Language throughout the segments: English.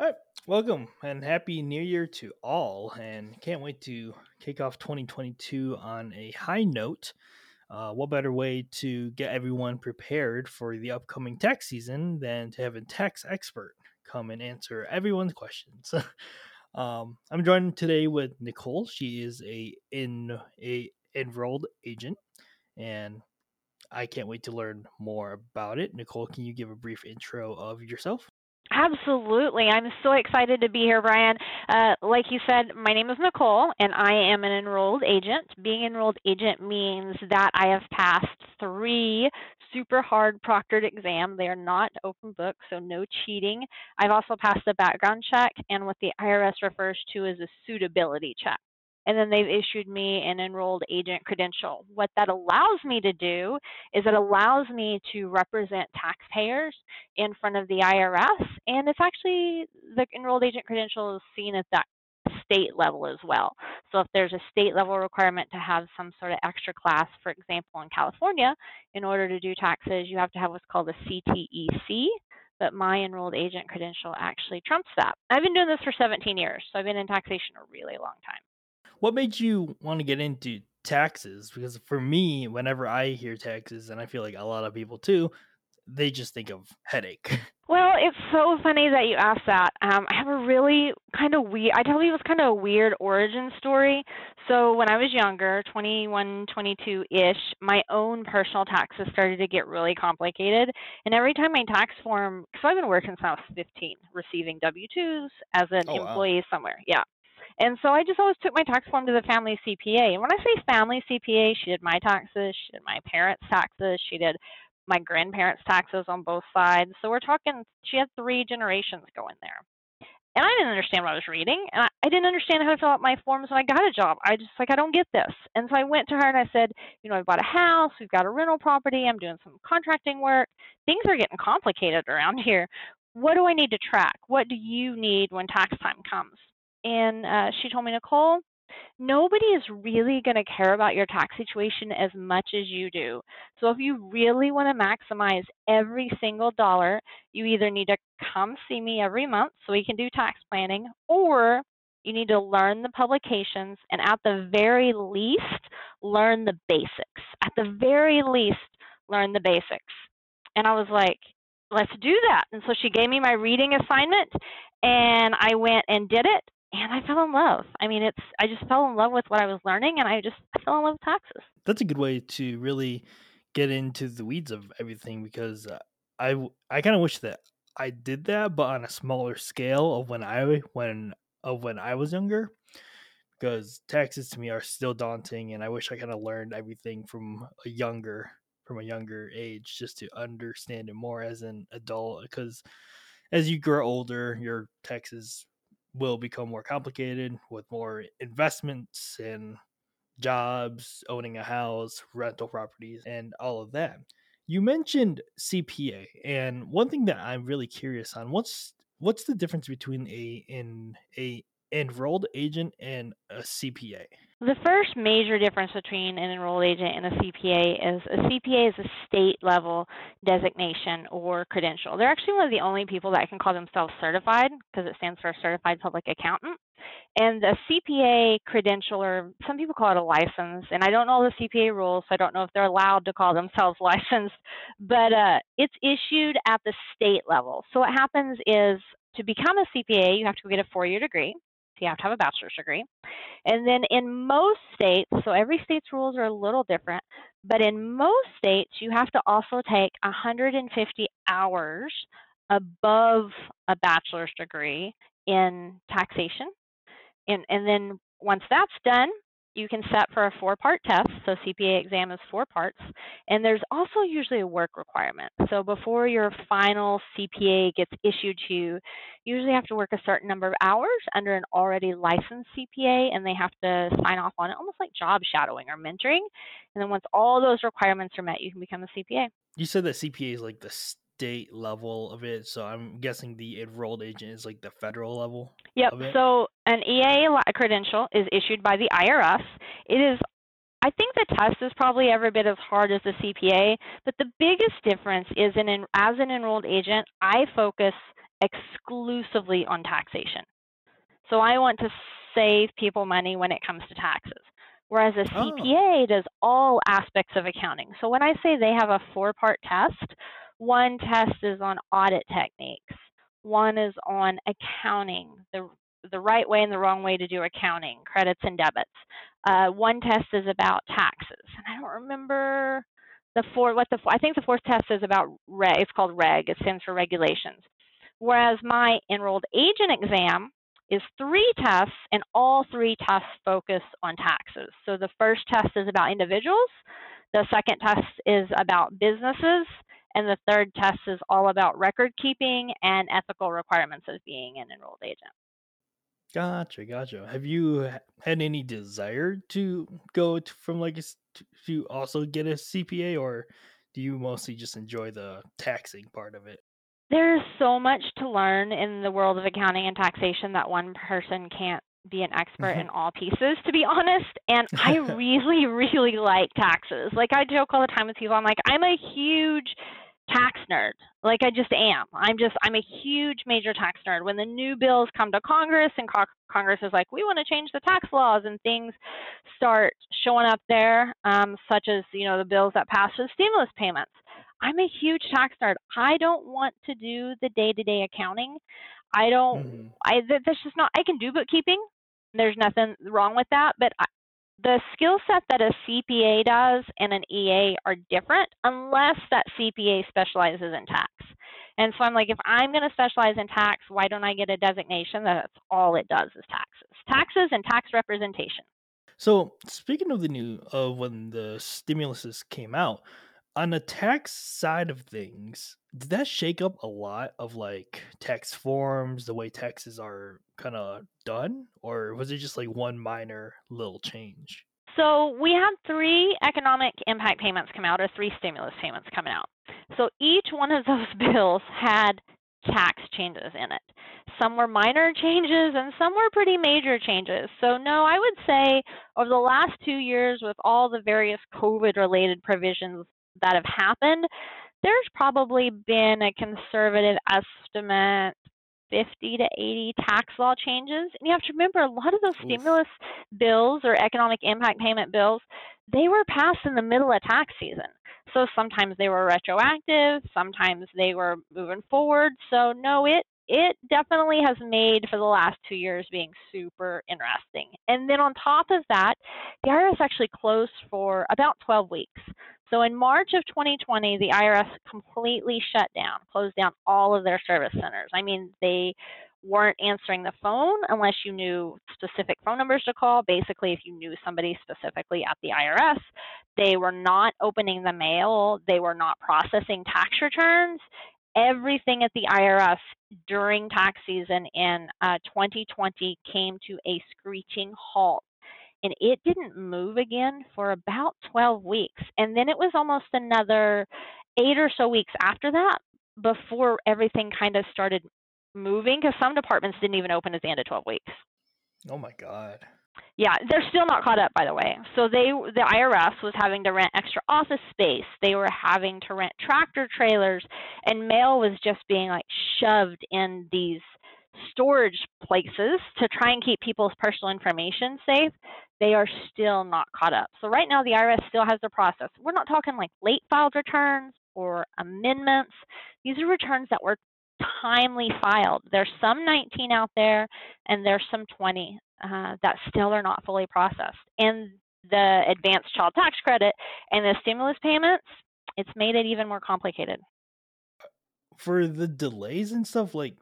All right, welcome and happy new year to all. And can't wait to kick off 2022 on a high note. Uh, what better way to get everyone prepared for the upcoming tax season than to have a tax expert come and answer everyone's questions? um, I'm joined today with Nicole. She is a in a enrolled agent, and I can't wait to learn more about it. Nicole, can you give a brief intro of yourself? Absolutely. I'm so excited to be here, Brian. Uh, like you said, my name is Nicole, and I am an enrolled agent. Being enrolled agent means that I have passed three super hard proctored exams. They are not open book, so no cheating. I've also passed a background check and what the IRS refers to as a suitability check and then they've issued me an enrolled agent credential. What that allows me to do is it allows me to represent taxpayers in front of the IRS, and it's actually the enrolled agent credential is seen at that state level as well. So if there's a state level requirement to have some sort of extra class, for example, in California, in order to do taxes, you have to have what's called a CTEC, but my enrolled agent credential actually trumps that. I've been doing this for 17 years, so I've been in taxation a really long time. What made you want to get into taxes? Because for me, whenever I hear taxes, and I feel like a lot of people too, they just think of headache. Well, it's so funny that you asked that. Um, I have a really kind of weird, I tell you, it was kind of a weird origin story. So when I was younger, 21, 22 ish, my own personal taxes started to get really complicated. And every time my tax form, because I've been working since I was 15, receiving W 2s as an oh, employee wow. somewhere. Yeah. And so I just always took my tax form to the family CPA. And when I say family CPA, she did my taxes, she did my parents' taxes, she did my grandparents' taxes on both sides. So we're talking, she had three generations going there. And I didn't understand what I was reading, and I, I didn't understand how to fill out my forms when I got a job. I just like I don't get this, and so I went to her and I said, you know, I bought a house, we've got a rental property, I'm doing some contracting work. Things are getting complicated around here. What do I need to track? What do you need when tax time comes? And uh, she told me, Nicole, nobody is really going to care about your tax situation as much as you do. So if you really want to maximize every single dollar, you either need to come see me every month so we can do tax planning, or you need to learn the publications and at the very least, learn the basics. At the very least, learn the basics. And I was like, let's do that. And so she gave me my reading assignment and I went and did it and I fell in love. I mean, it's I just fell in love with what I was learning, and I just I fell in love with taxes. That's a good way to really get into the weeds of everything because uh, I I kind of wish that I did that, but on a smaller scale of when I when of when I was younger. Because taxes to me are still daunting, and I wish I kind of learned everything from a younger from a younger age just to understand it more as an adult. Because as you grow older, your taxes will become more complicated with more investments and jobs, owning a house, rental properties, and all of that. You mentioned CPA, and one thing that I'm really curious on what's what's the difference between a in a enrolled agent and a CPA? The first major difference between an enrolled agent and a CPA is a CPA is a state level designation or credential. They're actually one of the only people that can call themselves certified because it stands for Certified Public Accountant. And a CPA credential, or some people call it a license, and I don't know the CPA rules, so I don't know if they're allowed to call themselves licensed, but uh, it's issued at the state level. So what happens is to become a CPA, you have to get a four year degree you have to have a bachelor's degree. And then in most states, so every state's rules are a little different, but in most states, you have to also take 150 hours above a bachelor's degree in taxation. And, and then once that's done, you can set for a four part test. So CPA exam is four parts. And there's also usually a work requirement. So before your final CPA gets issued to you, you usually have to work a certain number of hours under an already licensed CPA and they have to sign off on it, almost like job shadowing or mentoring. And then once all those requirements are met, you can become a CPA. You said that CPA is like the state level of it. So I'm guessing the enrolled agent is like the federal level. Yep. So an EA credential is issued by the IRS. It is I think the test is probably every bit as hard as the CPA, but the biggest difference is in, in as an enrolled agent, I focus exclusively on taxation. So I want to save people money when it comes to taxes. Whereas a CPA oh. does all aspects of accounting. So when I say they have a four part test, one test is on audit techniques, one is on accounting, the the right way and the wrong way to do accounting, credits and debits. Uh, one test is about taxes, and I don't remember the four. What the I think the fourth test is about reg. It's called reg. It stands for regulations. Whereas my enrolled agent exam is three tests, and all three tests focus on taxes. So the first test is about individuals, the second test is about businesses, and the third test is all about record keeping and ethical requirements of being an enrolled agent. Gotcha, gotcha. Have you had any desire to go to, from like a, to also get a CPA, or do you mostly just enjoy the taxing part of it? There's so much to learn in the world of accounting and taxation that one person can't be an expert in all pieces to be honest and i really really like taxes like i joke all the time with people i'm like i'm a huge tax nerd. Like I just am. I'm just I'm a huge major tax nerd. When the new bills come to Congress and co- Congress is like, we want to change the tax laws, and things start showing up there, um, such as you know the bills that passed for the stimulus payments. I'm a huge tax nerd. I don't want to do the day-to-day accounting. I don't. Mm-hmm. I that's just not. I can do bookkeeping. There's nothing wrong with that, but I, the skill set that a CPA does and an EA are different unless that CPA specializes in tax. And so I'm like, if I'm going to specialize in tax, why don't I get a designation that's all it does is taxes? Taxes and tax representation. So speaking of the new of when the stimuluses came out, on the tax side of things, did that shake up a lot of like tax forms, the way taxes are kind of done, or was it just like one minor little change? So we had three economic impact payments come out, or three stimulus payments coming out. So each one of those bills had tax changes in it. Some were minor changes and some were pretty major changes. So, no, I would say over the last two years, with all the various COVID related provisions that have happened, there's probably been a conservative estimate 50 to 80 tax law changes. And you have to remember a lot of those Oof. stimulus bills or economic impact payment bills, they were passed in the middle of tax season. So sometimes they were retroactive, sometimes they were moving forward. So no, it it definitely has made for the last two years being super interesting. And then on top of that, the IRS actually closed for about 12 weeks. So in March of 2020, the IRS completely shut down, closed down all of their service centers. I mean, they weren't answering the phone unless you knew specific phone numbers to call. Basically, if you knew somebody specifically at the IRS, they were not opening the mail, they were not processing tax returns. Everything at the IRS during tax season in uh, 2020 came to a screeching halt and it didn't move again for about 12 weeks. And then it was almost another eight or so weeks after that before everything kind of started moving because some departments didn't even open at the end of 12 weeks. Oh my God. Yeah, they're still not caught up, by the way. So they, the IRS was having to rent extra office space. They were having to rent tractor trailers, and mail was just being like shoved in these storage places to try and keep people's personal information safe, they are still not caught up. So right now the IRS still has the process. We're not talking like late filed returns or amendments. These are returns that were timely filed. There's some 19 out there and there's some 20 uh, that still are not fully processed. And the advanced child tax credit and the stimulus payments, it's made it even more complicated. For the delays and stuff, like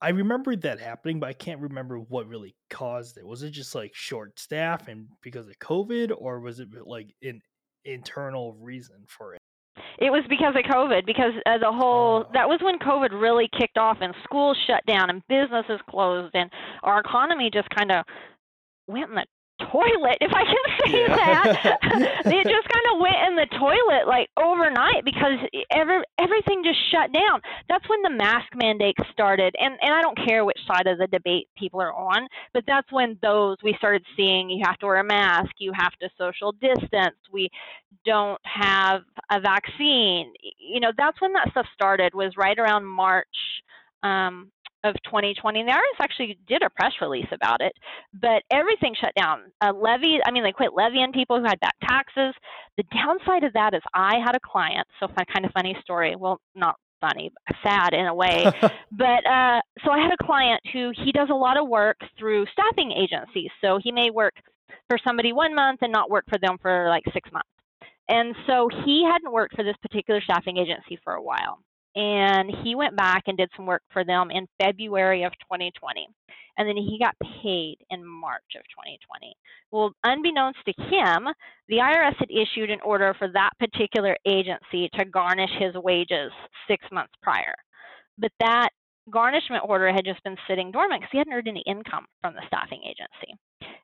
I remember that happening, but I can't remember what really caused it. Was it just like short staff and because of COVID, or was it like an internal reason for it? It was because of COVID, because uh, the whole oh. that was when COVID really kicked off and schools shut down and businesses closed and our economy just kind of went in the toilet, if I can say yeah. that. it just kind of went in the toilet like overnight because every everything just shut down. That's when the mask mandate started, and and I don't care which side of the debate people are on, but that's when those we started seeing you have to wear a mask, you have to social distance, we don't have a vaccine. You know, that's when that stuff started. Was right around March um, of 2020. And the IRS actually did a press release about it, but everything shut down. Uh, levy, I mean, they quit levying people who had back taxes. The downside of that is I had a client, so kind of funny story. Well, not funny, sad in a way. but uh, so I had a client who he does a lot of work through staffing agencies. So he may work for somebody one month and not work for them for like six months. And so he hadn't worked for this particular staffing agency for a while and he went back and did some work for them in February of 2020. And then he got paid in March of 2020. Well, unbeknownst to him, the IRS had issued an order for that particular agency to garnish his wages six months prior. But that garnishment order had just been sitting dormant because he hadn't earned any income from the staffing agency.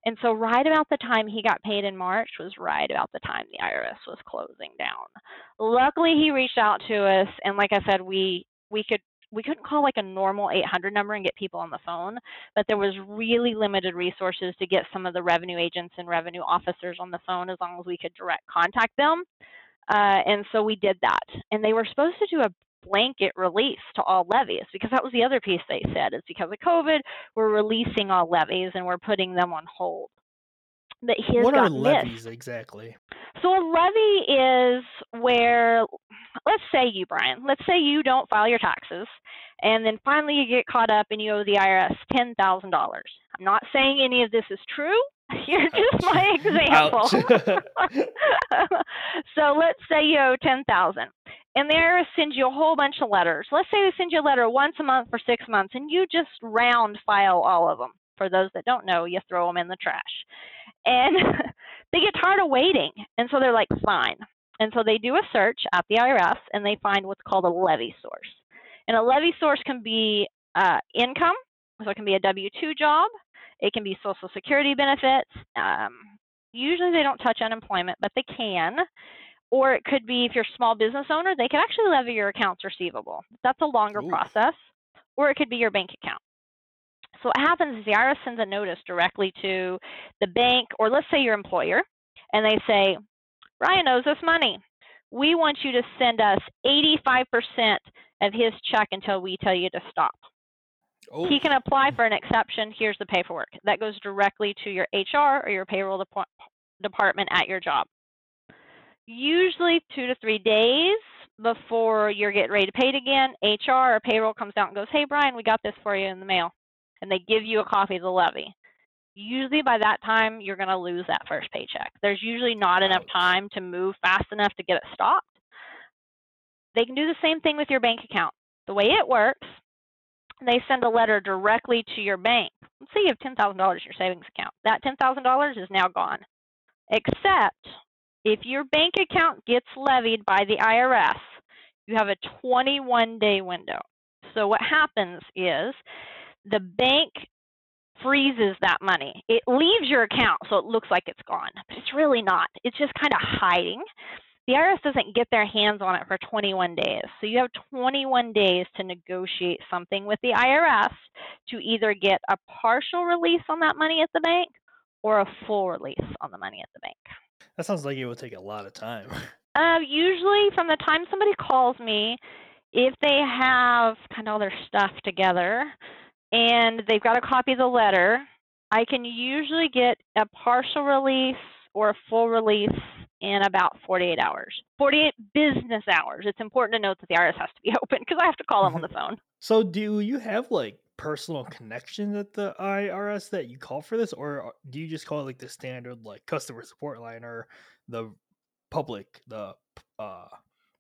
And so, right about the time he got paid in March was right about the time the IRS was closing down. Luckily, he reached out to us, and like I said, we we could we couldn't call like a normal 800 number and get people on the phone, but there was really limited resources to get some of the revenue agents and revenue officers on the phone as long as we could direct contact them. Uh, and so we did that. And they were supposed to do a blanket release to all levies because that was the other piece they said is because of COVID, we're releasing all levies and we're putting them on hold. But what are levies exactly? So a levy is where, let's say you, Brian, let's say you don't file your taxes, and then finally you get caught up and you owe the IRS ten thousand dollars. I'm not saying any of this is true. You're just my example. so let's say you owe ten thousand, and the IRS sends you a whole bunch of letters. Let's say they send you a letter once a month for six months, and you just round file all of them. For those that don't know, you throw them in the trash. And they get tired of waiting, and so they're like, fine. And so they do a search at the IRS, and they find what's called a levy source. And a levy source can be uh, income, so it can be a W 2 job, it can be Social Security benefits. Um, usually they don't touch unemployment, but they can or it could be if you're a small business owner, they could actually levy your accounts receivable. That's a longer Ooh. process. Or it could be your bank account. So what happens is the IRS sends a notice directly to the bank, or let's say your employer, and they say, Ryan owes us money. We want you to send us 85% of his check until we tell you to stop. Oh. He can apply for an exception. Here's the paperwork. That goes directly to your HR or your payroll department at your job usually two to three days before you're getting ready to pay it again, HR or payroll comes out and goes, Hey, Brian, we got this for you in the mail. And they give you a copy of the levy. Usually by that time, you're going to lose that first paycheck. There's usually not enough time to move fast enough to get it stopped. They can do the same thing with your bank account. The way it works, they send a letter directly to your bank. Let's say you have $10,000 in your savings account. That $10,000 is now gone, except if your bank account gets levied by the IRS, you have a 21 day window. So what happens is the bank freezes that money. It leaves your account so it looks like it's gone, but it's really not. It's just kind of hiding. The IRS doesn't get their hands on it for 21 days. So you have 21 days to negotiate something with the IRS to either get a partial release on that money at the bank or a full release on the money at the bank. That sounds like it would take a lot of time. Uh, usually, from the time somebody calls me, if they have kind of all their stuff together and they've got a copy of the letter, I can usually get a partial release or a full release in about 48 hours. 48 business hours. It's important to note that the IRS has to be open because I have to call them on the phone. So, do you have like personal connection at the IRS that you call for this, or uh, do you just call it like the standard like customer support line or the public the uh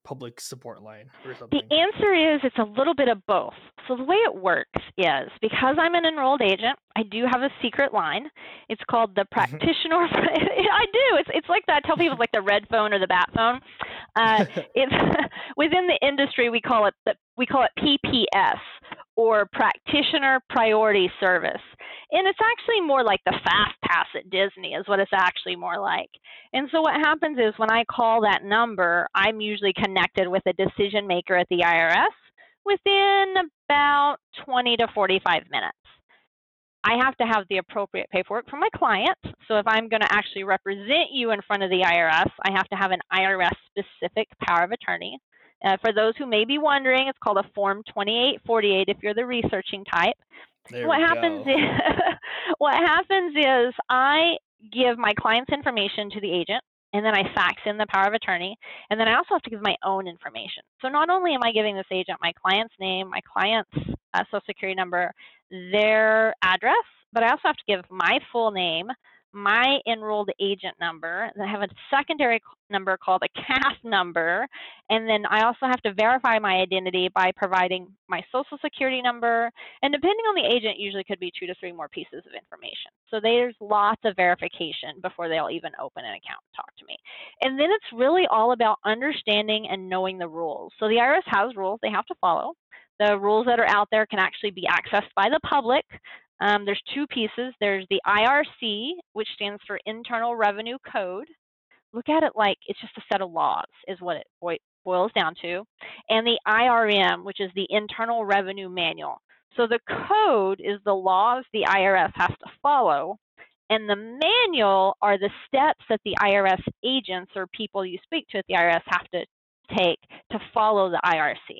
public support line or something? The answer is it's a little bit of both. So the way it works is because I'm an enrolled agent, I do have a secret line. It's called the mm-hmm. practitioner. I do. It's it's like that. I tell people like the red phone or the bat phone. Uh, it's within the industry we call it the, we call it PPS or practitioner priority service. And it's actually more like the fast pass at Disney is what it's actually more like. And so what happens is when I call that number, I'm usually connected with a decision maker at the IRS within about 20 to 45 minutes. I have to have the appropriate paperwork from my client. So if I'm going to actually represent you in front of the IRS, I have to have an IRS specific power of attorney Uh, for those who may be wondering, it's called a Form 2848 if you're the researching type. There what happens go. is what happens is I give my client's information to the agent and then I fax in the power of attorney and then I also have to give my own information. So not only am I giving this agent my client's name, my client's uh, social security number, their address, but I also have to give my full name, my enrolled agent number. I have a secondary number called a CAF number. And then I also have to verify my identity by providing my social security number. And depending on the agent, usually could be two to three more pieces of information. So there's lots of verification before they'll even open an account and talk to me. And then it's really all about understanding and knowing the rules. So the IRS has rules they have to follow. The rules that are out there can actually be accessed by the public. Um, there's two pieces. There's the IRC, which stands for Internal Revenue Code. Look at it like it's just a set of laws, is what it boils down to. And the IRM, which is the Internal Revenue Manual. So the code is the laws the IRS has to follow, and the manual are the steps that the IRS agents or people you speak to at the IRS have to take to follow the IRC.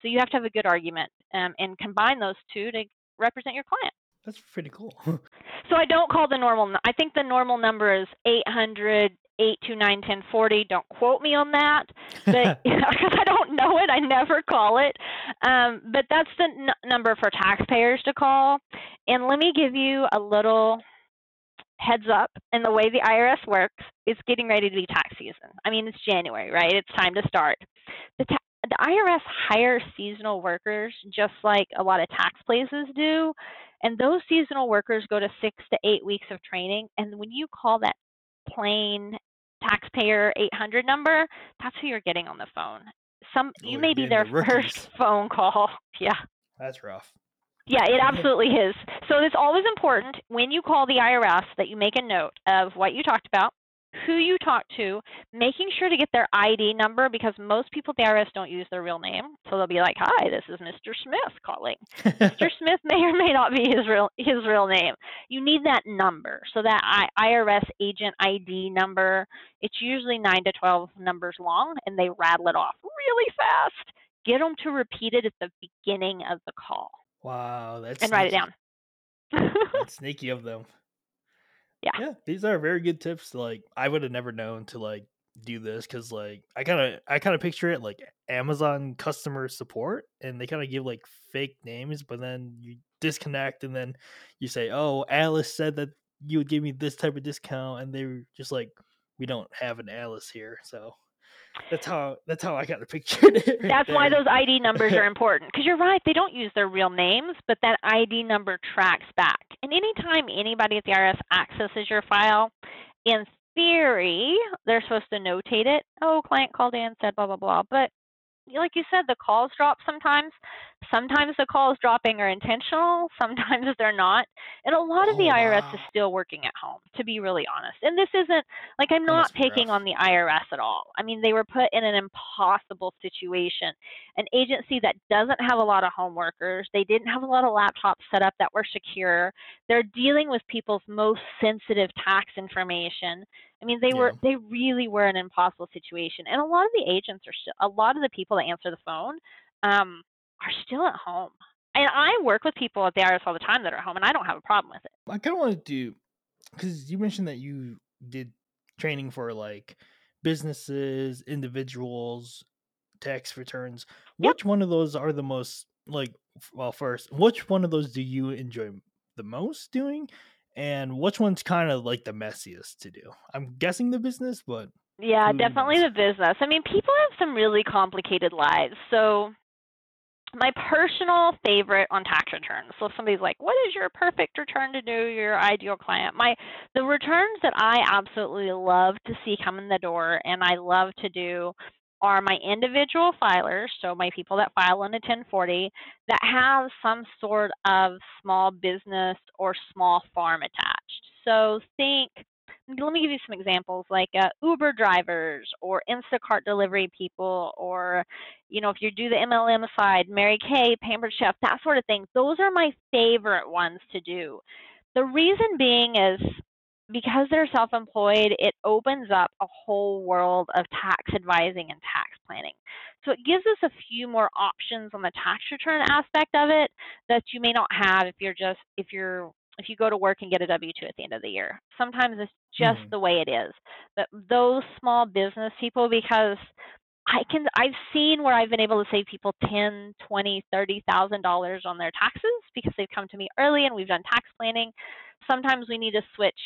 So you have to have a good argument um, and combine those two to represent your client. That's pretty cool. so I don't call the normal. I think the normal number is 800 829 1040. Don't quote me on that, but because I don't know it, I never call it. Um, but that's the n- number for taxpayers to call. And let me give you a little heads up. And the way the IRS works, it's getting ready to be tax season. I mean, it's January, right? It's time to start. The ta- the IRS hires seasonal workers just like a lot of tax places do. And those seasonal workers go to six to eight weeks of training. And when you call that plain taxpayer 800 number, that's who you're getting on the phone. Some you may be their the first phone call. Yeah. That's rough. Yeah, it absolutely is. So it's always important when you call the IRS that you make a note of what you talked about, who you talk to, making sure to get their ID number because most people at the IRS don't use their real name. So they'll be like, "Hi, this is Mr. Smith calling." Mr. Smith may or may not be his real his real name. You need that number. So that I, IRS agent ID number, it's usually 9 to 12 numbers long and they rattle it off really fast. Get them to repeat it at the beginning of the call wow, that's and write it down. That's sneaky of them. Yeah. Yeah, these are very good tips. Like, I would have never known to like do this because like I kind of I kind of picture it like Amazon customer support, and they kind of give like fake names, but then you disconnect, and then you say, "Oh, Alice said that you would give me this type of discount," and they were just like, "We don't have an Alice here," so. That's how that's how I got the picture. right That's why those ID numbers are important. Because you're right, they don't use their real names, but that ID number tracks back. And anytime anybody at the IRS accesses your file, in theory, they're supposed to notate it. Oh, client called in, said blah, blah, blah. But like you said, the calls drop sometimes. Sometimes the calls dropping are intentional, sometimes they're not. And a lot of the Oh, IRS wow. is still working at home, to be really honest. And this isn't like I'm not picking rough. on the IRS at all. I mean, they were put in an impossible situation. An agency that doesn't have a lot of home workers, they didn't have a lot of laptops set up that were secure. They're dealing with people's most sensitive tax information. I mean, they were they really were in an impossible situation. And a lot of the agents are still a lot of the people that answer the phone um, are still at home. And I work with people at the IRS all the time that are at home, and I don't have a problem with it. I kind of wanted to, because you mentioned that you did training for like businesses, individuals, tax returns. Yep. Which one of those are the most like? Well, first, which one of those do you enjoy the most doing, and which one's kind of like the messiest to do? I'm guessing the business, but Yeah, definitely knows? the business. I mean, people have some really complicated lives. So, my personal favorite on tax returns. So, if somebody's like, "What is your perfect return to do? Your ideal client?" My the returns that I absolutely love to see come in the door, and I love to do, are my individual filers. So, my people that file on a 1040 that have some sort of small business or small farm attached. So, think let me give you some examples like uh, Uber drivers or Instacart delivery people, or you know, if you do the MLM side, Mary Kay, Pampered Chef, that sort of thing. Those are my favorite ones to do. The reason being is because they're self employed, it opens up a whole world of tax advising and tax planning. So it gives us a few more options on the tax return aspect of it that you may not have if you're just if you're if you go to work and get a W two at the end of the year. Sometimes it's just Mhm. the way it is. But those small business people because I can I've seen where I've been able to save people ten, twenty, thirty thousand dollars on their taxes because they've come to me early and we've done tax planning. Sometimes we need to switch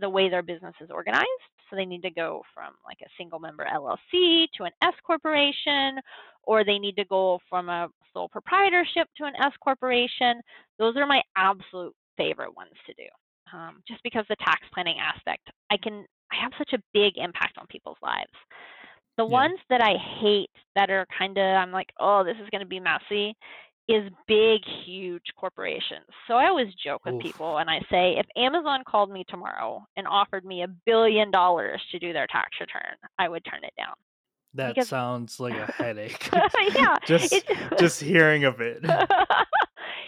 the way their business is organized. So they need to go from like a single member LLC to an S corporation, or they need to go from a sole proprietorship to an S corporation. Those are my absolute favorite ones to do. Um, just because the tax planning aspect, I can I have such a big impact on people's lives. The Yeah. ones that I hate that are kind of I'm like, oh, this is going to be messy, is big, huge corporations. So I always joke with Oof. people and I say, if Amazon called me tomorrow and offered me a billion dollars to do their tax return, I would turn it down. That Because sounds like a headache. yeah, just it's just hearing of it.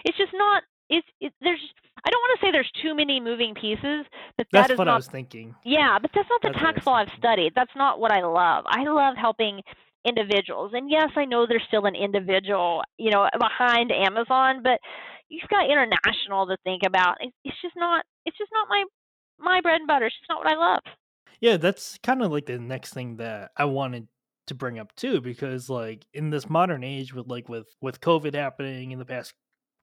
it's just not. It's it, there's. I don't want to say there's too many moving pieces, but That's that is what I was thinking. yeah, but that's not the That's tax law I've studied. That's not what I love. I love helping individuals. And yes, I know there's still an individual, you know, behind Amazon, but you've got international to think about. It's just not it's just not my my bread and butter. It's just not what I love. Yeah, that's kind of like the next thing that I wanted to bring up too, because like in this modern age with like with with COVID happening in the past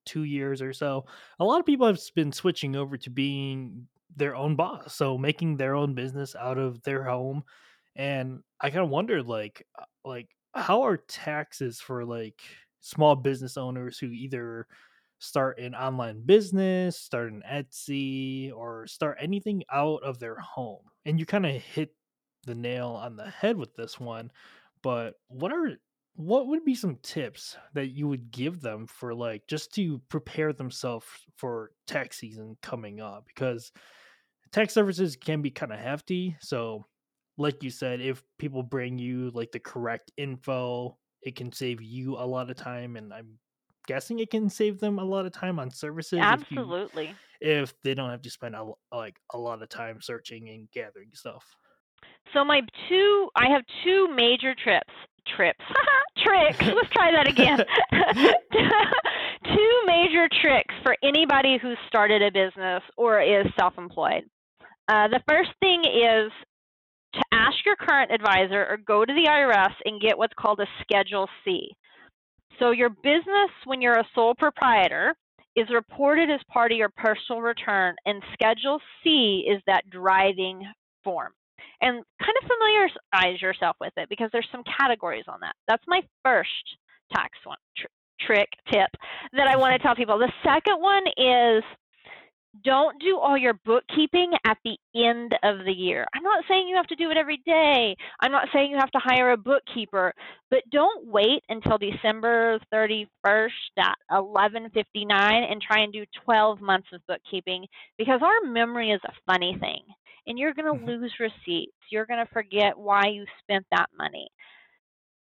two years or so, a lot of people have been switching over to being their own boss, so making their own business out of their home. And I kind of wondered, like, uh, like how are taxes for like small business owners who either start an online business, start an Etsy, or start anything out of their home. And you kind of hit the nail on the head with this one. But what are what would be some tips that you would give them for like just to prepare themselves for tax season coming up? Because tax services can be kind of hefty. So, like you said, if people bring you like the correct info, it can save you a lot of time, and I'm guessing it can save them a lot of time on services if you Absolutely. if they don't have to spend a, like a lot of time searching and gathering stuff. So my two I have two major trips. Trips. tricks. Let's try that again. two major tricks for anybody who's started a business or is self-employed. Uh, the first thing is to ask your current advisor or go to the IRS and get what's called a Schedule C. So your business, when you're a sole proprietor, is reported as part of your personal return, and Schedule C is that driving form. And kind of familiarize yourself with it because there's some categories on that. That's my first tax one tr- trick tip that I want to tell people. The second one is don't do all your bookkeeping at the end of the year. I'm not saying you have to do it every day. I'm not saying you have to hire a bookkeeper, but don't wait until December 31st at 11:59 and try and do 12 months of bookkeeping because our memory is a funny thing. And you're going to Mhm. lose receipts. You're going to forget why you spent that money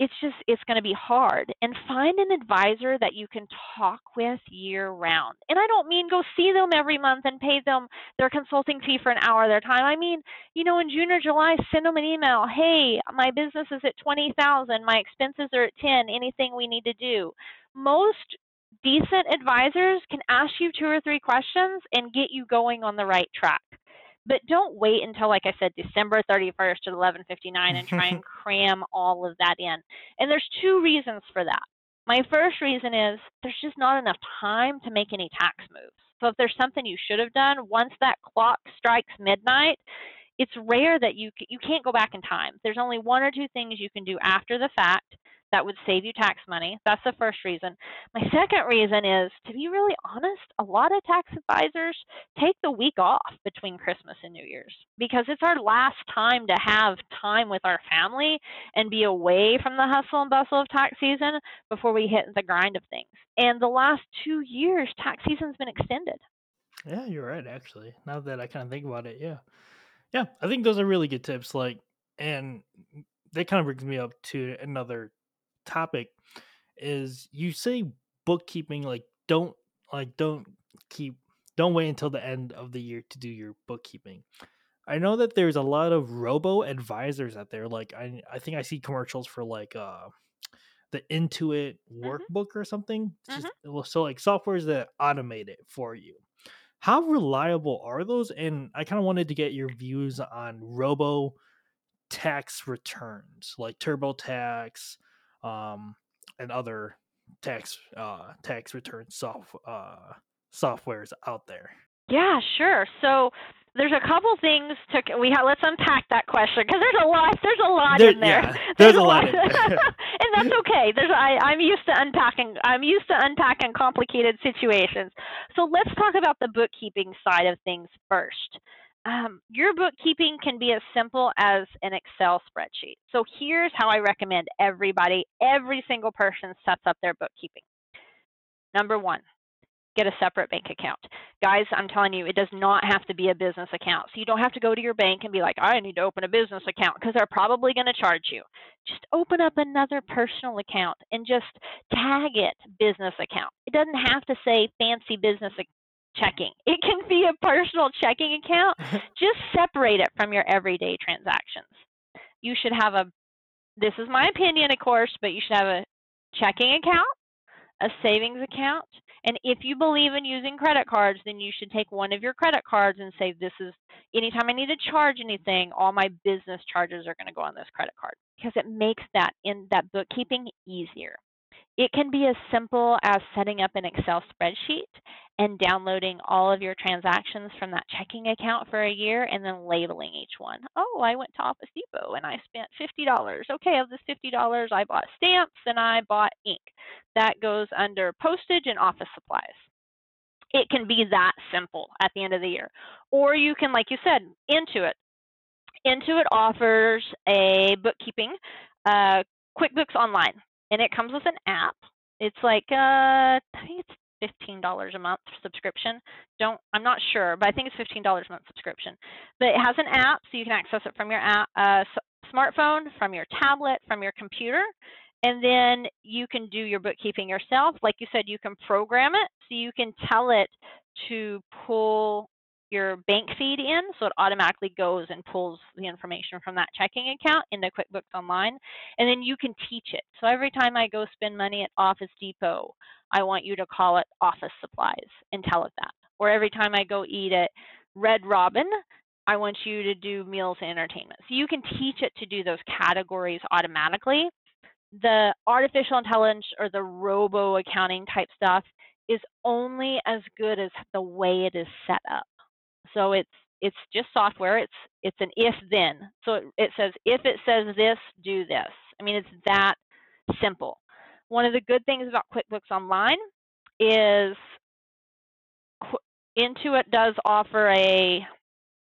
it's just it's going to be hard and find an advisor that you can talk with year round and i don't mean go see them every month and pay them their consulting fee for an hour of their time. I mean you know in june or july send them an email hey my business is at 20000 my expenses are at 10 anything we need to do. Most decent advisors can ask you two or three questions and get you going on the right track but don't wait until like i said december 31st at 11:59 and try and cram all of that in. And there's two reasons for that. My first reason is there's just not enough time to make any tax moves. So if there's something you should have done once that clock strikes midnight it's rare that you you can't go back in time. There's only one or two things you can do after the fact that would save you tax money that's the first reason my second reason is to be really honest a lot of tax advisors take the week off between Christmas and New Year's because it's our last time to have time with our family and be away from the hustle and bustle of tax season before we hit the grind of things. And the last two years, tax season's been extended. Yeah, you're right. Actually, now that I kind of think about it, yeah, yeah, I think those are really good tips. Like, and that kind of brings me up to another topic. Is you say bookkeeping, like, don't like don't keep don't wait until the end of the year to do your bookkeeping. I know that there's a lot of robo advisors out there. Like, I I think I see commercials for like uh the Intuit Mhm. workbook or something. Mhm. Well, so like softwares that automate it for you. How reliable are those? And I kind of wanted to get your views on robo tax returns like TurboTax um, and other tax uh, tax return soft uh, softwares out there. Yeah, sure. So there's a couple things to we ha- let's unpack that question because there's a lot there's a lot There- in there. yeah, there's a lot in there. and that's okay. There's I I'm used to unpacking I'm used to unpacking complicated situations. So let's talk about the bookkeeping side of things first. Um, your bookkeeping can be as simple as an Excel spreadsheet. So here's how I recommend everybody, every single person sets up their bookkeeping. Number one, get a separate bank account. Guys, I'm telling you, it does not have to be a business account. So you don't have to go to your bank and be like, I need to open a business account because they're probably going to charge you. Just open up another personal account and just tag it business account. It doesn't have to say fancy business checking. It can be a personal checking account. Just separate it from your everyday transactions. You should have a this is my opinion, of course, but you should have a checking account, a savings account, and if you believe in using credit cards, then you should take one of your credit cards and say, This is anytime I need to charge anything, all my business charges are going to go on this credit card because it makes that in that bookkeeping easier. It can be as simple as setting up an Excel spreadsheet and downloading all of your transactions from that checking account for a year and then labeling each one. Oh, I went to Office Depot and I spent $50. Okay, of this $50, I bought stamps and I bought ink. That goes under postage and office supplies. It can be that simple at the end of the year. Or you can, like you said, Intuit. Intuit offers a bookkeeping, uh, QuickBooks Online, and it comes with an app. It's like, uh, I think it's fifteen dollars a month subscription. Don't I'm not sure, but I think it's fifteen dollars a month subscription. But it has an app, so you can access it from your app, uh, smartphone, from your tablet, from your computer, and then you can do your bookkeeping yourself. Like you said, you can program it, so you can tell it to pull your bank feed in, so it automatically goes and pulls the information from that checking account into QuickBooks Online, and then you can teach it. So every time I go spend money at Office Depot, I want you to call it office supplies and tell it that. Or every time I go eat at Red Robin, I want you to do meals and entertainment. So you can teach it to do those categories automatically. The artificial intelligence or the robo accounting type stuff is only as good as the way it is set up. So it's it's just software. It's it's an if then. So it, it says if it says this, do this. I mean it's that simple. One of the good things about QuickBooks Online is Intuit does offer a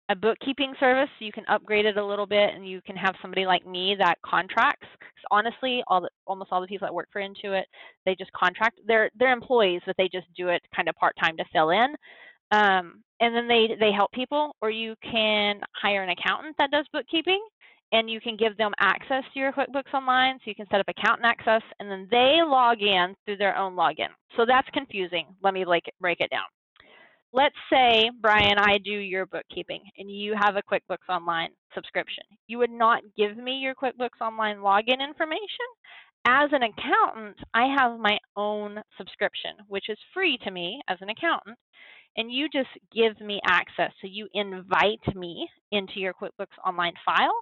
a bookkeeping service. You can upgrade it a little bit, and you can have somebody like me that contracts. honestly, all the, almost all the people that work for Intuit, they just contract. They're they're employees, but they just do it kind of part time to fill in. Um, and then they they help people, or you can hire an accountant that does bookkeeping, and you can give them access to your QuickBooks Online, so you can set up accountant access, and then they log in through their own login. So that's confusing. Let me like break it down. Let's say, Brian, I do your bookkeeping, and you have a QuickBooks Online subscription. You would not give me your QuickBooks Online login information. As an accountant, I have my own subscription, which is free to me as an accountant and you just give me access. So you invite me into your QuickBooks Online file,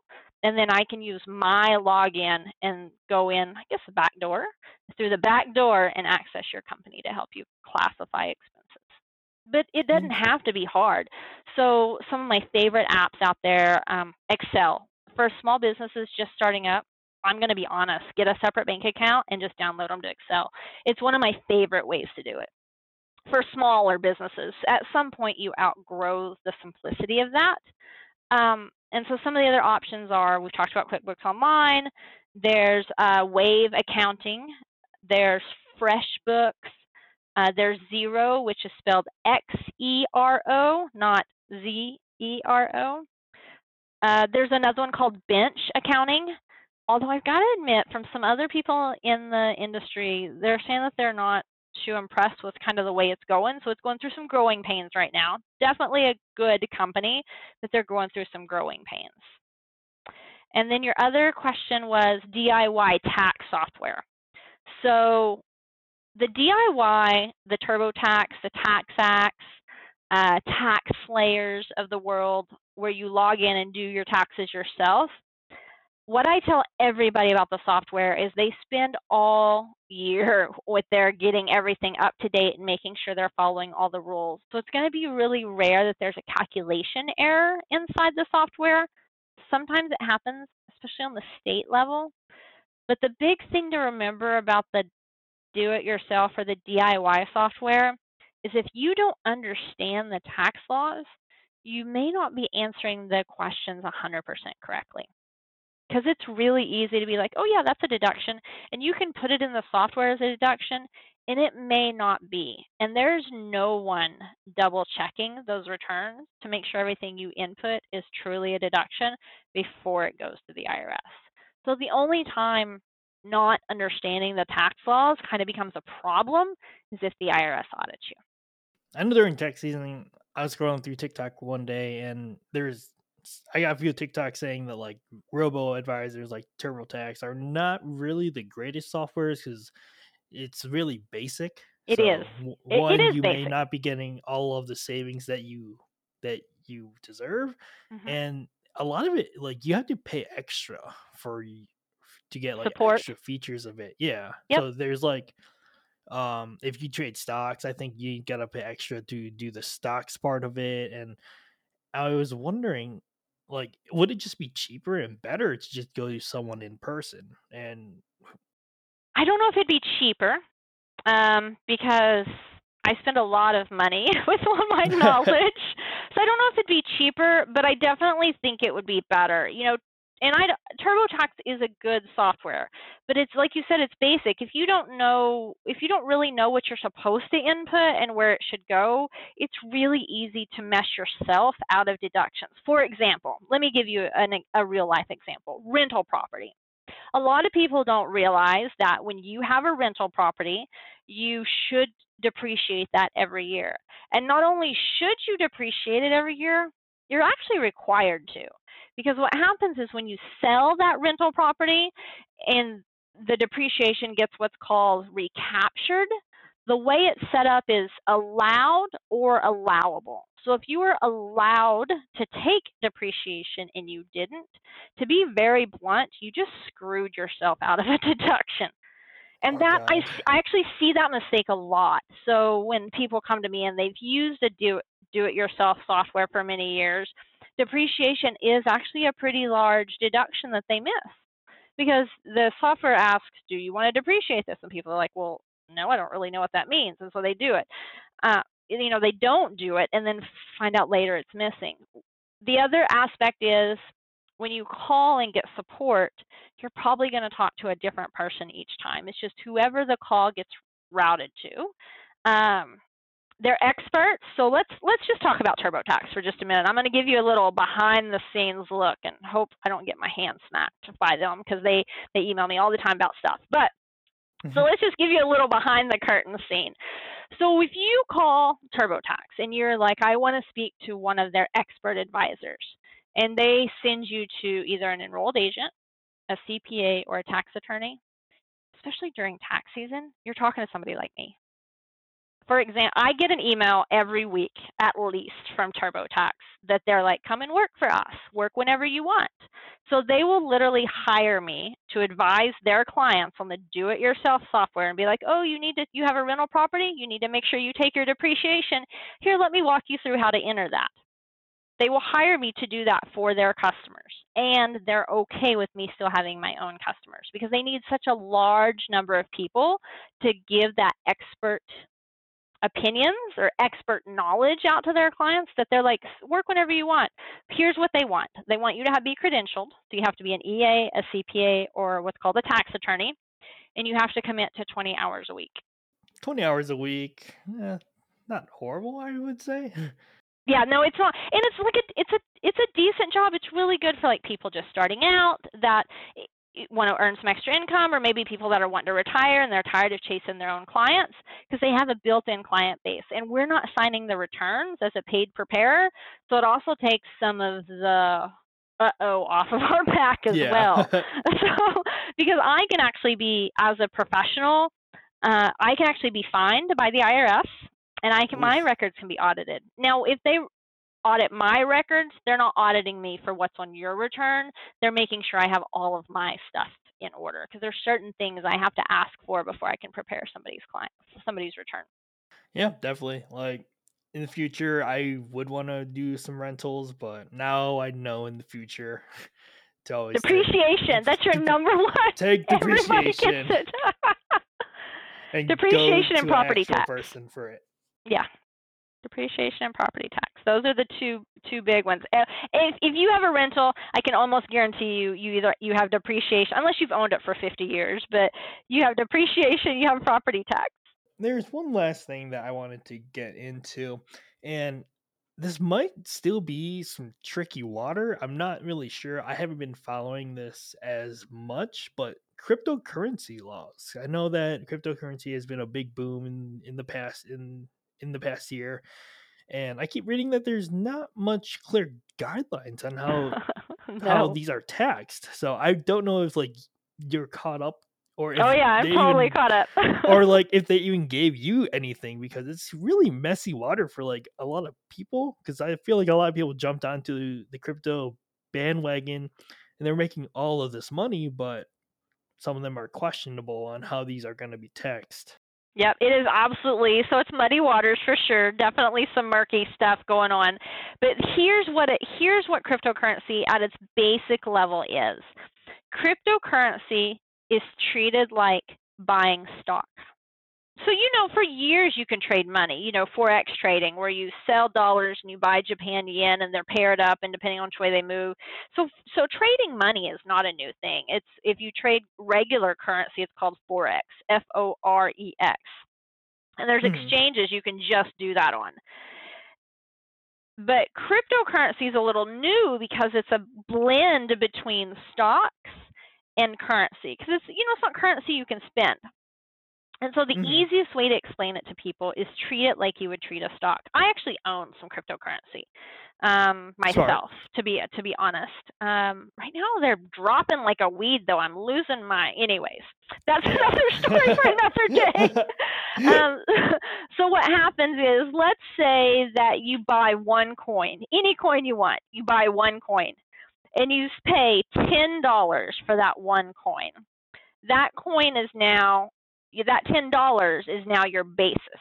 and then I can use my login and go in, I guess, the back door, through the back door and access your company to help you classify expenses. But it doesn't have to be hard. So some of my favorite apps out there, um, Excel. For small businesses just starting up, I'm going to be honest, get a separate bank account and just download them to Excel. It's one of my favorite ways to do it for smaller businesses. At some point, you outgrow the simplicity of that. Um, and so some of the other options are we've talked about QuickBooks Online, there's uh, Wave Accounting, there's FreshBooks, uh, there's Xero, which is spelled X E R O, not Z E R O. Uh, there's another one called Bench Accounting. Although I've got to admit, from some other people in the industry, they're saying that they're not too impressed with kind of the way it's going. So it's going through some growing pains right now. Definitely a good company, but they're going through some growing pains. And then your other question was DIY tax software. So the DIY, the TurboTax, the TaxAct, uh, tax slayers of the world, where you log in and do your taxes yourself, what I tell everybody about the software is they spend all year with their getting everything up to date and making sure they're following all the rules. So it's going to be really rare that there's a calculation error inside the software. Sometimes it happens, especially on the state level. But the big thing to remember about the do it yourself or the DIY software is if you don't understand the tax laws, you may not be answering the questions 100% correctly because it's really easy to be like, oh, yeah, that's a deduction. And you can put it in the software as a deduction, and it may not be. And there's no one double checking those returns to make sure everything you input is truly a deduction before it goes to the IRS. So the only time not understanding the tax laws kind of becomes a problem is if the IRS audits you. I know during tax season, I was scrolling through TikTok one day, and there's I got a few TikToks saying that like robo advisors like TurboTax are not really the greatest softwares because it's really basic. It so is. One, it, it is you basic. may not be getting all of the savings that you that you deserve, Mhm. and a lot of it like you have to pay extra for to get like Support. extra features of it. Yeah. Yep. So there's like um if you trade stocks, I think you gotta pay extra to do the stocks part of it. And I was wondering, like, would it just be cheaper and better to just go to someone in person? And I don't know if it'd be cheaper um, because I spend a lot of money with all my knowledge. so I don't know if it'd be cheaper, but I definitely think it would be better. You know, and I TurboTax is a good software, but it's like you said, it's basic. If you don't know, if you don't really know what you're supposed to input and where it should go, it's really easy to mess yourself out of deductions. For example, let me give you an, a real life example: rental property. A lot of people don't realize that when you have a rental property, you should depreciate that every year. And not only should you depreciate it every year, you're actually required to. Because what happens is when you sell that rental property and the depreciation gets what's called recaptured, the way it's set up is allowed or allowable. So if you were allowed to take depreciation and you didn't, to be very blunt, you just screwed yourself out of a deduction. And Oh, that I, God. I actually see that mistake a lot. So when people come to me and they've used a do do it yourself software for many years, depreciation is actually a pretty large deduction that they miss. Because the software asks, "Do you want to depreciate this?" And people are like, "Well, no, I don't really know what that means." And so they do it. Uh, you know, they don't do it and then find out later it's missing. The other aspect is when you call and get support, you're probably going to talk to a different person each time. It's just whoever the call gets routed to. Um, they're experts, so let's let's just talk about TurboTax for just a minute. I'm going to give you a little behind the scenes look, and hope I don't get my hand smacked by them because they they email me all the time about stuff. But so mm-hmm. let's just give you a little behind the curtain scene. So if you call TurboTax and you're like, I want to speak to one of their expert advisors, and they send you to either an enrolled agent, a CPA, or a tax attorney, especially during tax season, you're talking to somebody like me. For example, I get an email every week at least from TurboTax that they're like, come and work for us, work whenever you want. So they will literally hire me to advise their clients on the do-it-yourself software and be like, oh, you need to, you have a rental property, you need to make sure you take your depreciation. Here, let me walk you through how to enter that. They will hire me to do that for their customers, and they're okay with me still having my own customers because they need such a large number of people to give that expert opinions or expert knowledge out to their clients that they're like work whenever you want. Here's what they want. They want you to have be credentialed. So you have to be an ea a cpa or what's called a tax attorney and you have to commit to 20 hours a week. 20 hours a week, eh, not horrible, I would say. yeah no it's not and it's like a, it's a it's a decent job. It's really good for like people just starting out that want to earn some extra income or maybe people that are wanting to retire and they're tired of chasing their own clients because they have a built-in client base and we're not signing the returns as a paid preparer so it also takes some of the uh oh off of our back as Yeah. well. So because I can actually be as a professional, uh, I can actually be fined by the IRS, and I can my records can be audited. Now, if they audit my records, they're not auditing me for what's on your return. They're making sure I have all of my stuff in order because there's certain things I have to ask for before I can prepare somebody's client somebody's return. Yeah, definitely. Like in the future, I would want to do some rentals, but now I know in the future to always take, Depreciation, that's your number one. take depreciation it. and depreciation and property an tax. person for it. yeah. Depreciation and property tax. Those are the two two big ones. Uh, If if you have a rental, I can almost guarantee you you either you have depreciation unless you've owned it for 50 years, but you have depreciation, you have property tax. There's one last thing that I wanted to get into, and this might still be some tricky water. I'm not really sure. I haven't been following this as much, but cryptocurrency laws. I know that cryptocurrency has been a big boom in, in the past in in the past year, and I keep reading that there's not much clear guidelines on how how these are taxed. So I don't know if like you're caught up or if Oh yeah, I'm totally even caught up. or like if they even gave you anything because it's really messy water for like a lot of people because i feel like a lot of people jumped onto the crypto bandwagon and they're making all of this money but some of them are questionable on how these are going to be taxed Yep, it is absolutely. So it's muddy waters for sure. Definitely some murky stuff going on. But here's what it here's what cryptocurrency at its basic level is. Cryptocurrency is treated like buying stock. So you know for years you can trade money, you know, forex trading where you sell dollars and you buy Japan yen and they're paired up and depending on which way they move. So so trading money is not a new thing. It's if you trade regular currency it's called forex, F O R E X. And there's Hmm. exchanges you can just do that on. But cryptocurrency is a little new because it's a blend between stocks and currency because it's you know it's not currency you can spend. And so the Mhm. easiest way to explain it to people is treat it like you would treat a stock. I actually own some cryptocurrency um, myself, to be to be honest. Um, right now they're dropping like a weed, though. I'm losing my. Anyways, that's another story for another day. Um, so what happens is, let's say that you buy one coin, any coin you want. You buy one coin, and you pay ten dollars for that one coin. That coin is now that ten dollars is now your basis.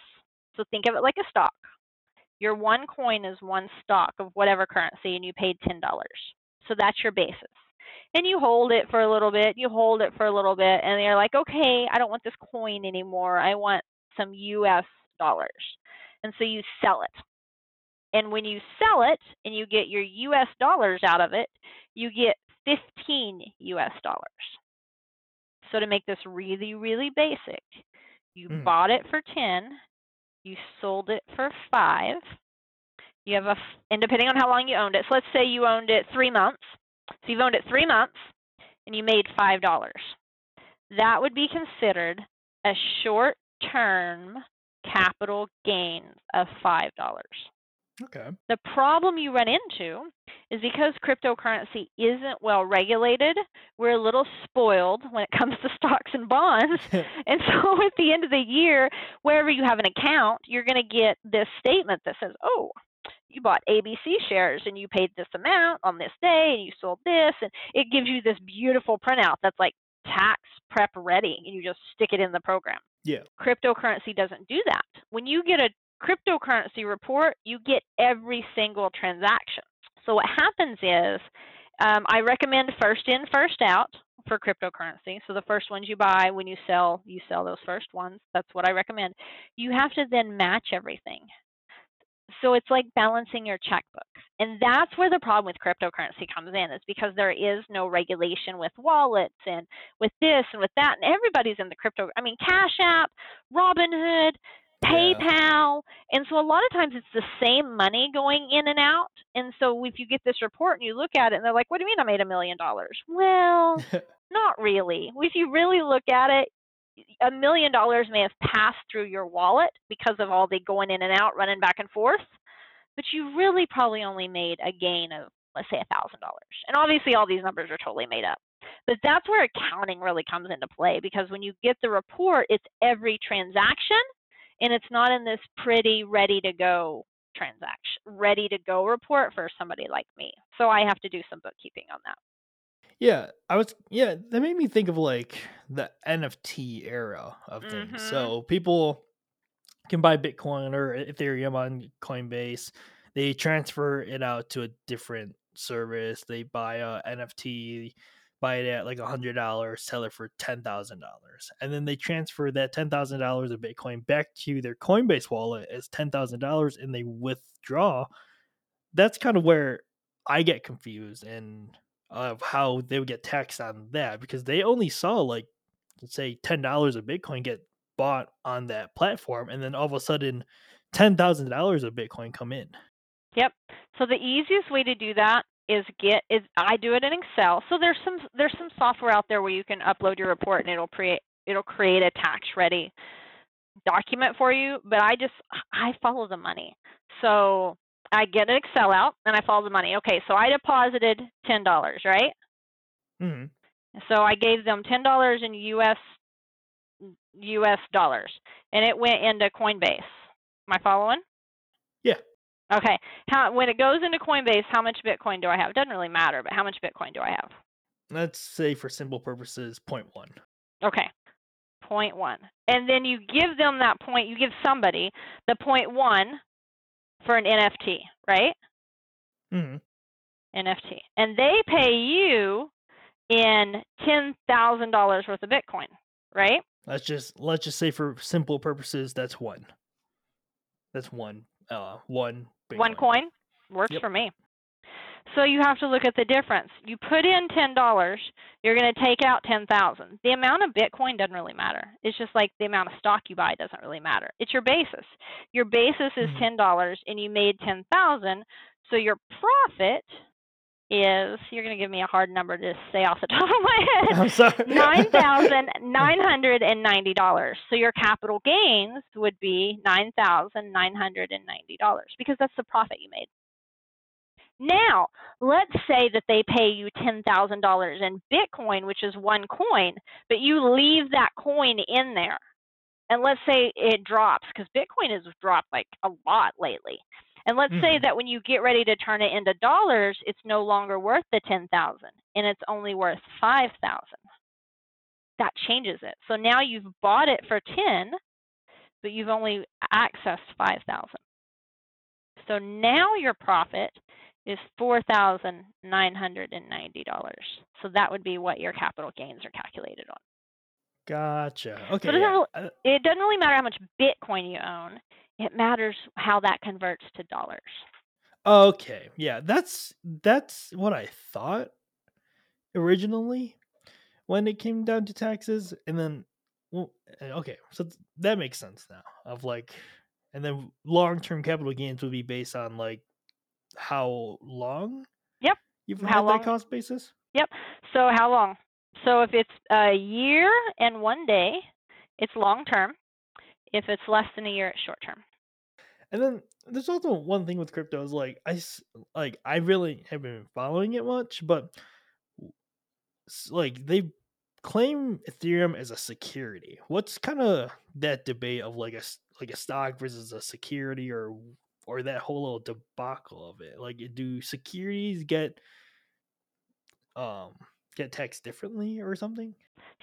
So think of it like a stock. Your one coin is one stock of whatever currency, and you paid ten dollars. So that's your basis. And you hold it for a little bit. You hold it for a little bit, and you're like, okay, I don't want this coin anymore. I want some U.S. dollars. And so you sell it. And when you sell it and you get your US dollars out of it, you get 15 US dollars. So to make this really, really basic, you Mm. bought it for 10, you sold it for 5. You have a, and depending on how long you owned it, so let's say you owned it three months. So you've owned it three months and you made $5. That would be considered a short term capital gain of $5. Okay The problem you run into is because cryptocurrency isn't well regulated, we're a little spoiled when it comes to stocks and bonds. And so at the end of the year, wherever you have an account, you're going to get this statement that says, oh, you bought ABC shares and you paid this amount on this day and you sold this. And it gives you this beautiful printout that's like tax prep ready and you just stick it in the program yeah cryptocurrency doesn't do that. When you get a cryptocurrency report, you get every single transaction. So what happens is, um, I recommend first in, first out for cryptocurrency. So the first ones you buy, when you sell, you sell those first ones. That's what I recommend. You have to then match everything. So it's like balancing your checkbook. And that's where the problem with cryptocurrency comes in, is because there is no regulation with wallets and with this and with that. And everybody's in the crypto. I mean, Cash App, Robinhood, Yeah. PayPal. And so a lot of times it's the same money going in and out. And so if you get this report and you look at it and they're like, what do you mean I made a million dollars? Well, not really. If you really look at it, a million dollars may have passed through your wallet because of all the going in and out, running back and forth, but you really probably only made a gain of let's say $1,000. And obviously, all these numbers are totally made up. But that's where accounting really comes into play because when you get the report, it's every transaction and it's not in this pretty ready to go transaction, ready to go report for somebody like me. So I have to do some bookkeeping on that. Yeah, I was yeah, that made me think of like the NFT era of things. Mhm. So people can buy Bitcoin or Ethereum on Coinbase. They transfer it out to a different service. They buy a NFT, buy it at like a hundred dollars, sell it for ten thousand dollars, and then they transfer that ten thousand dollars of Bitcoin back to their Coinbase wallet as ten thousand dollars, and they withdraw. That's kind of where I get confused and of how they would get taxed on that because they only saw like say ten dollars of Bitcoin get bought on that platform, and then all of a sudden ten thousand dollars of Bitcoin come in. Yep. So the easiest way to do that is get is I do it in Excel. So there's some there's some software out there where you can upload your report and it'll create it'll create a tax ready document for you, but I just I follow the money. So I get an Excel out and I follow the money. Okay, so I deposited ten dollars, right? hmm So I gave them ten dollars in US US dollars, and it went into Coinbase. Am I following? Okay. How when it goes into Coinbase, how much Bitcoin do I have? It Doesn't really matter, but how much Bitcoin do I have? Let's say for simple purposes, point one. Okay. Point one. And then you give them that point, you give somebody the point one for an NFT, right? hmm NFT. And they pay you in $10,000 worth of Bitcoin, right? Let's just let's just say for simple purposes, that's one. That's one. Uh, one. One coin works Yep. for me. So you have to look at the difference. You put in ten dollars, you're going to take out ten thousand. The amount of Bitcoin doesn't really matter. It's just like the amount of stock you buy doesn't really matter. It's your basis. Your basis is Mhm. ten dollars, and you made ten thousand. So your profit is you're going to give me a hard number to say off the top of my head. I'm sorry. nine thousand nine hundred and ninety dollars. So your capital gains would be nine thousand nine hundred and ninety dollars because that's the profit you made. Now, let's say that they pay you ten thousand dollars in Bitcoin, which is one coin, but you leave that coin in there. And let's say it drops because Bitcoin has dropped like a lot lately. And let's say Mhm. that when you get ready to turn it into dollars, it's no longer worth the 10,000 and it's only worth 5,000. That changes it. So now you've bought it for 10, but you've only accessed 5,000. So now your profit is $4,990. So that would be what your capital gains are calculated on. Gotcha. Okay. does yeah. that- Uh, It doesn't really matter how much Bitcoin you own. It matters how that converts to dollars. Okay, yeah, that's that's what I thought originally when it came down to taxes, and then well, eh, okay, so that makes sense now. Of like, and then long term capital gains would be based on like how long. Yep, You've how had long- that cost basis. Yep. So how long? So if it's a year and one day, it's long term. If it's less than a year, it's short term. And then there's also one thing with crypto is like I like I really haven't been following it much, but like they claim Ethereum as a security. What's kind of that debate of like a like a stock versus a security or or that whole little debacle of it? Like do securities get um get taxed differently or something?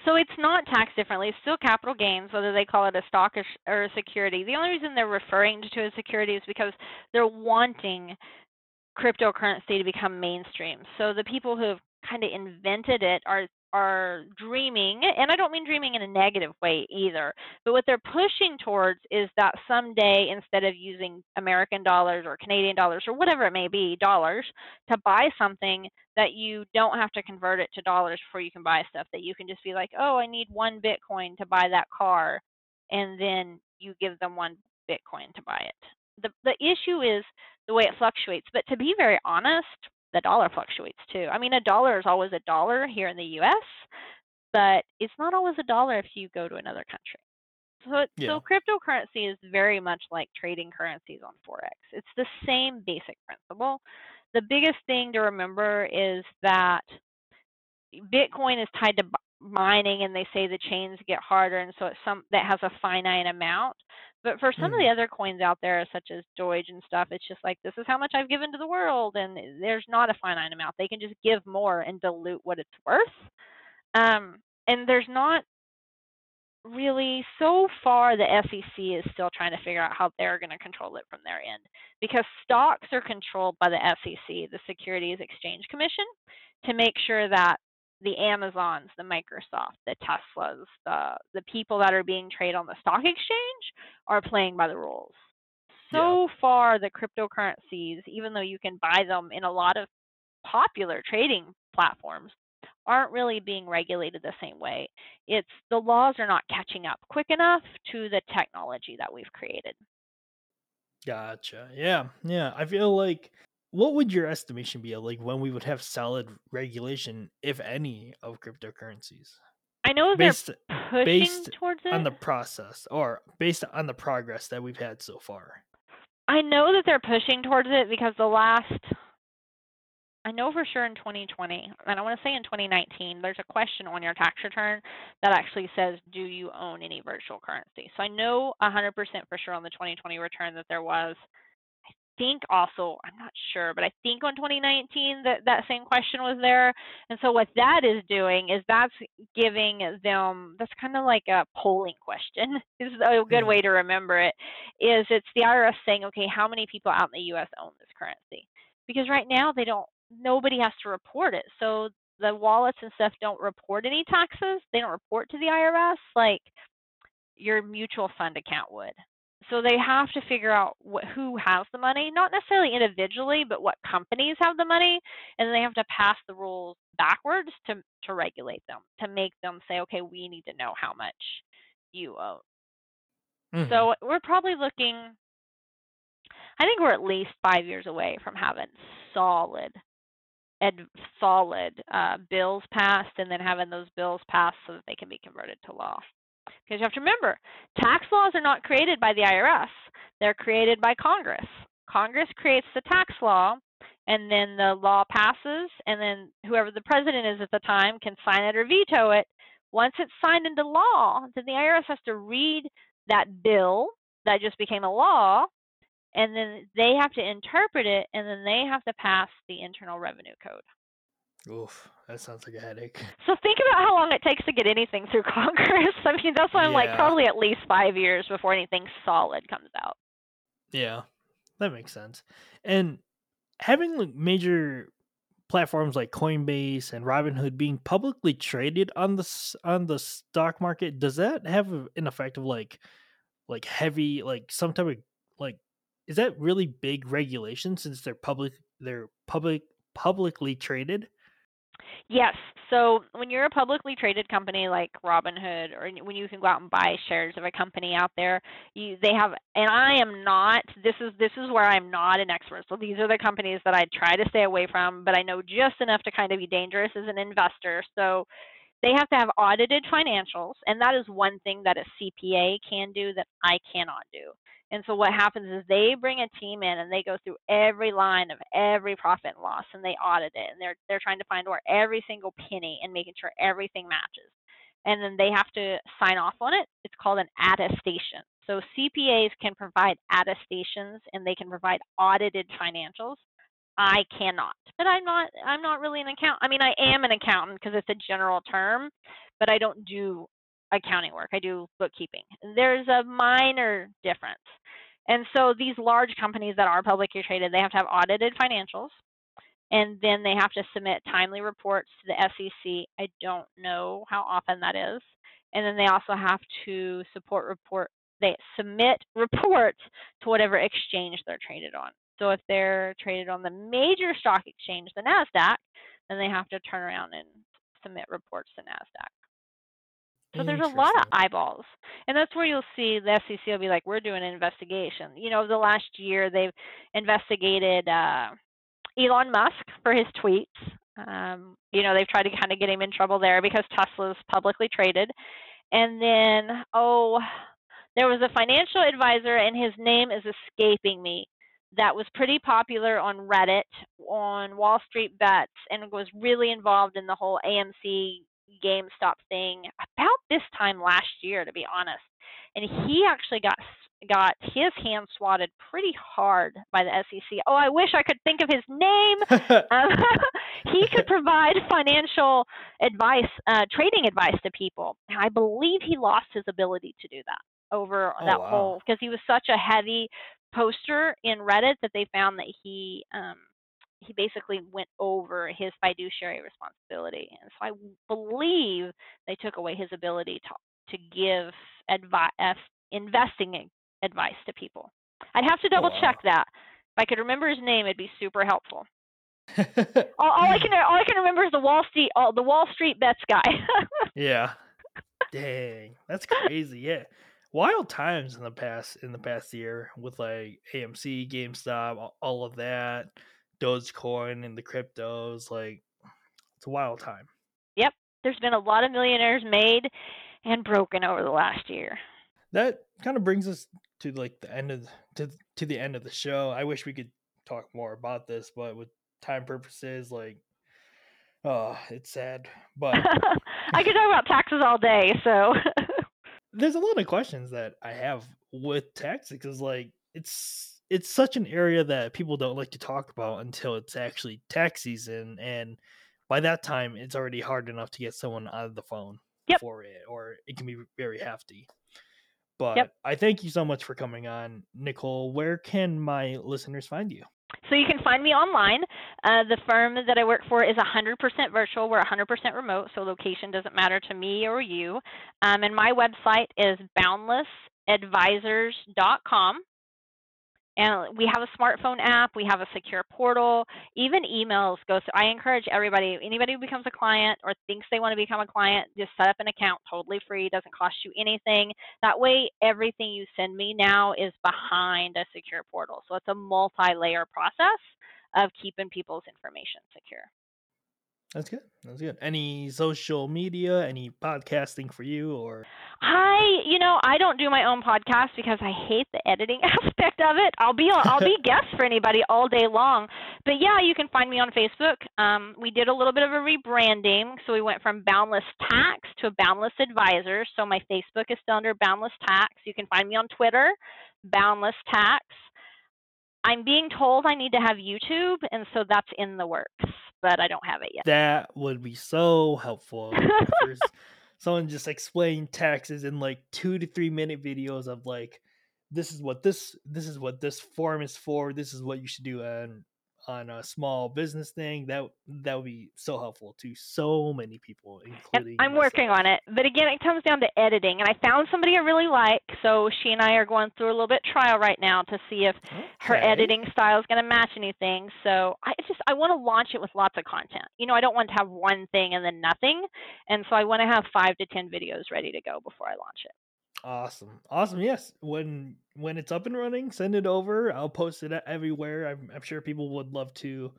So it's not taxed differently. It's still capital gains, whether they call it a stock or, a security. The only reason they're referring to a security is because they're wanting cryptocurrency to become mainstream. So the people who have kind of invented it are are dreaming, and I don't mean dreaming in a negative way either, but what they're pushing towards is that someday instead of using American dollars or Canadian dollars or whatever it may be, dollars to buy something that you don't have to convert it to dollars before you can buy stuff that you can just be like, "Oh, I need 1 Bitcoin to buy that car." And then you give them 1 Bitcoin to buy it. The the issue is the way it fluctuates, but to be very honest, the dollar fluctuates too. I mean, a dollar is always a dollar here in the US, but it's not always a dollar if you go to another country. So, Yeah. so cryptocurrency is very much like trading currencies on forex. It's the same basic principle. the biggest thing to remember is that Bitcoin is tied to mining and they say the chains get harder and so it's some that has a finite amount but for some mm. of the mm-hmm. other coins out there such as doge and stuff it's just like this is how much i've given to the world and there's not a finite amount they can just give more and dilute what it's worth um, and there's not really so far the SEC is still trying to figure out how they're going to control it from their end because stocks are controlled by the SEC, the Securities Exchange Commission, to make sure that the Amazons, the Microsoft, the Teslas, the the people that are being traded on the stock exchange are playing by the rules. So yeah. far the cryptocurrencies, even though you can buy them in a lot of popular trading platforms, aren't really being regulated the same way. It's the laws are not catching up quick enough to the technology that we've created. Gotcha. Yeah. Yeah. I feel like what would your estimation be of like when we would have solid regulation, if any, of cryptocurrencies? I know based, they're pushing based towards it on the process, or based on the progress that we've had so far. I know that they're pushing towards it because the last I know for sure in 2020, and I want to say in 2019, there's a question on your tax return that actually says, do you own any virtual currency? So I know 100% for sure on the 2020 return that there was. I think also, I'm not sure, but I think on 2019 that that same question was there. And so what that is doing is that's giving them, that's kind of like a polling question. This is a good hmm. way to remember it, is it's the IRS saying, okay, how many people out in the U.S. own this currency? Because right now they don't nobody has to report it. So the wallets and stuff don't report any taxes. They don't report to the IRS like your mutual fund account would. So they have to figure out what, who has the money, not necessarily individually, but what companies have the money, and then they have to pass the rules backwards to to regulate them, to make them say, okay, we need to know how much you owe. Mm-hmm. So we're probably looking. I think we're at least five years away from having solid ed- solid uh, bills passed and then having those bills passed so that they can be converted to law. Because you have to remember, tax laws are not created by the IRS, they're created by Congress. Congress creates the tax law, and then the law passes, and then whoever the president is at the time can sign it or veto it. Once it's signed into law, then the IRS has to read that bill that just became a law and then they have to interpret it and then they have to pass the internal revenue code Oof, that sounds like a headache. So think about how long it takes to get anything through Congress. I mean, that's why I'm yeah. like probably at least five years before anything solid comes out. Yeah, that makes sense. And having like major platforms like Coinbase and Robinhood being publicly traded on the on the stock market, does that have an effect of like like heavy like some type of like is that really big regulation since they're public they're public publicly traded yes. So when you're a publicly traded company like robinhood or when you can go out and buy shares of a company out there you they have and i am not this is this is where i'm not an expert. So these are the companies that i try to stay away from but i know just enough to kind of be dangerous as an investor. So they have to have audited financials and that is one thing that a cpa can do that i cannot do and so what happens is they bring a team in and they go through every line of every profit and loss and they audit it and they're they're trying to find where every single penny and making sure everything matches. And then they have to sign off on it. It's called an attestation. So CPAs can provide attestations and they can provide audited financials. I cannot. But I'm not I'm not really an account I mean I am an accountant because it's a general term, but I don't do accounting work. I do bookkeeping. There's a minor difference. And so these large companies that are publicly traded, they have to have audited financials and then they have to submit timely reports to the SEC. I don't know how often that is. And then they also have to support report they submit reports to whatever exchange they're traded on. So if they're traded on the major stock exchange, the Nasdaq, then they have to turn around and submit reports to Nasdaq. So there's a lot of eyeballs. And that's where you'll see the SEC will be like, we're doing an investigation. You know, the last year they've investigated uh, Elon Musk for his tweets. Um, you know, they've tried to kind of get him in trouble there because Tesla's publicly traded. And then, oh, there was a financial advisor, and his name is escaping me. That was pretty popular on Reddit, on Wall Street Bets, and was really involved in the whole AMC GameStop thing about this time last year, to be honest. And he actually got got his hand swatted pretty hard by the SEC. Oh, I wish I could think of his name. um, he could provide financial advice, uh, trading advice to people. I believe he lost his ability to do that over Oh, that wow. whole because he was such a heavy poster in Reddit that they found that he um, he basically went over his fiduciary responsibility, and so I believe they took away his ability to to give advice investing advice to people. I'd have to Oh, double check wow. that. If I could remember his name, it'd be super helpful. All, all I can all I can remember is the Wall Street all, the Wall Street bets guy. yeah. Dang, that's crazy. Yeah, wild times in the past in the past year with like AMC, GameStop, all- of that, Dogecoin, and the cryptos. Like, it's a wild time. yep, there's been a lot of millionaires made and broken over the last year. That kind of brings us to like the end of to to the end of the show. I wish we could talk more about this, but with time purposes, like, oh, it's sad. But I could talk about taxes all day, so there's a lot of questions that I have with taxes because like it's it's such an area that people don't like to talk about until it's actually tax season and by that time it's already hard enough to get someone on the phone Yep. for it or it can be very hefty. But Yep. I thank you so much for coming on, Nicole. Where can my listeners find you? So you can find me online. Uh, the firm that I work for is 100% virtual. We're 100% remote, so location doesn't matter to me or you. Um, and my website is boundlessadvisors.com. And we have a smartphone app. We have a secure portal. Even emails go. through. I encourage everybody, anybody who becomes a client or thinks they want to become a client, just set up an account totally free. Doesn't cost you anything. That way, everything you send me now is behind a secure portal. So it's a multi-layer process of keeping people's information secure. That's good. That's good. Any social media, any podcasting for you or I, you know, I don't do my own podcast because I hate the editing aspect of it. I'll be I'll be guest for anybody all day long. But yeah, you can find me on Facebook. Um, we did a little bit of a rebranding, so we went from Boundless Tax to Boundless Advisors. So my Facebook is still under Boundless Tax. You can find me on Twitter, Boundless Tax. I'm being told I need to have YouTube, and so that's in the works, but I don't have it yet. that would be so helpful if someone just explain taxes in like two to three minute videos of like this is what this this is what this form is for this is what you should do on on a small business thing that that would be so helpful to so many people including I'm working on it. But again, it comes down to editing. And I found somebody I really like. So she and I are going through a little bit trial right now to see if her editing style is going to match anything. So I just I want to launch it with lots of content. You know, I don't want to have one thing and then nothing. And so I want to have five to ten videos ready to go before I launch it. Awesome. Awesome. Yes. When when it's up and running, send it over. I'll post it everywhere. I'm, I'm sure people would love to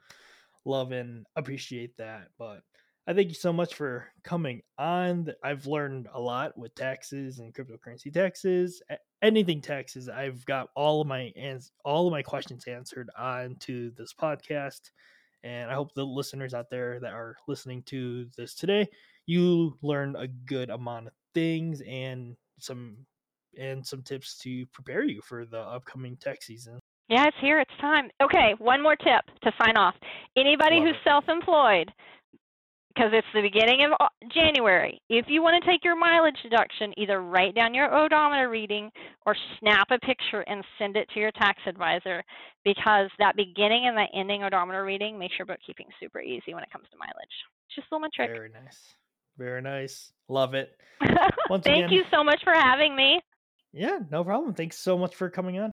love and appreciate that. But I thank you so much for coming on. I've learned a lot with taxes and cryptocurrency taxes, anything taxes. I've got all of my ans- all of my questions answered on to this podcast. And I hope the listeners out there that are listening to this today, you learn a good amount of things and some and some tips to prepare you for the upcoming tax season. Yeah, it's here. It's time. Okay, one more tip to sign off. Anybody Love who's it. self-employed, because it's the beginning of January, if you want to take your mileage deduction, either write down your odometer reading or snap a picture and send it to your tax advisor because that beginning and that ending odometer reading makes your bookkeeping super easy when it comes to mileage. It's just a little trick. Very nice. Very nice. Love it. Once Thank again- you so much for having me. Yeah, no problem. Thanks so much for coming on.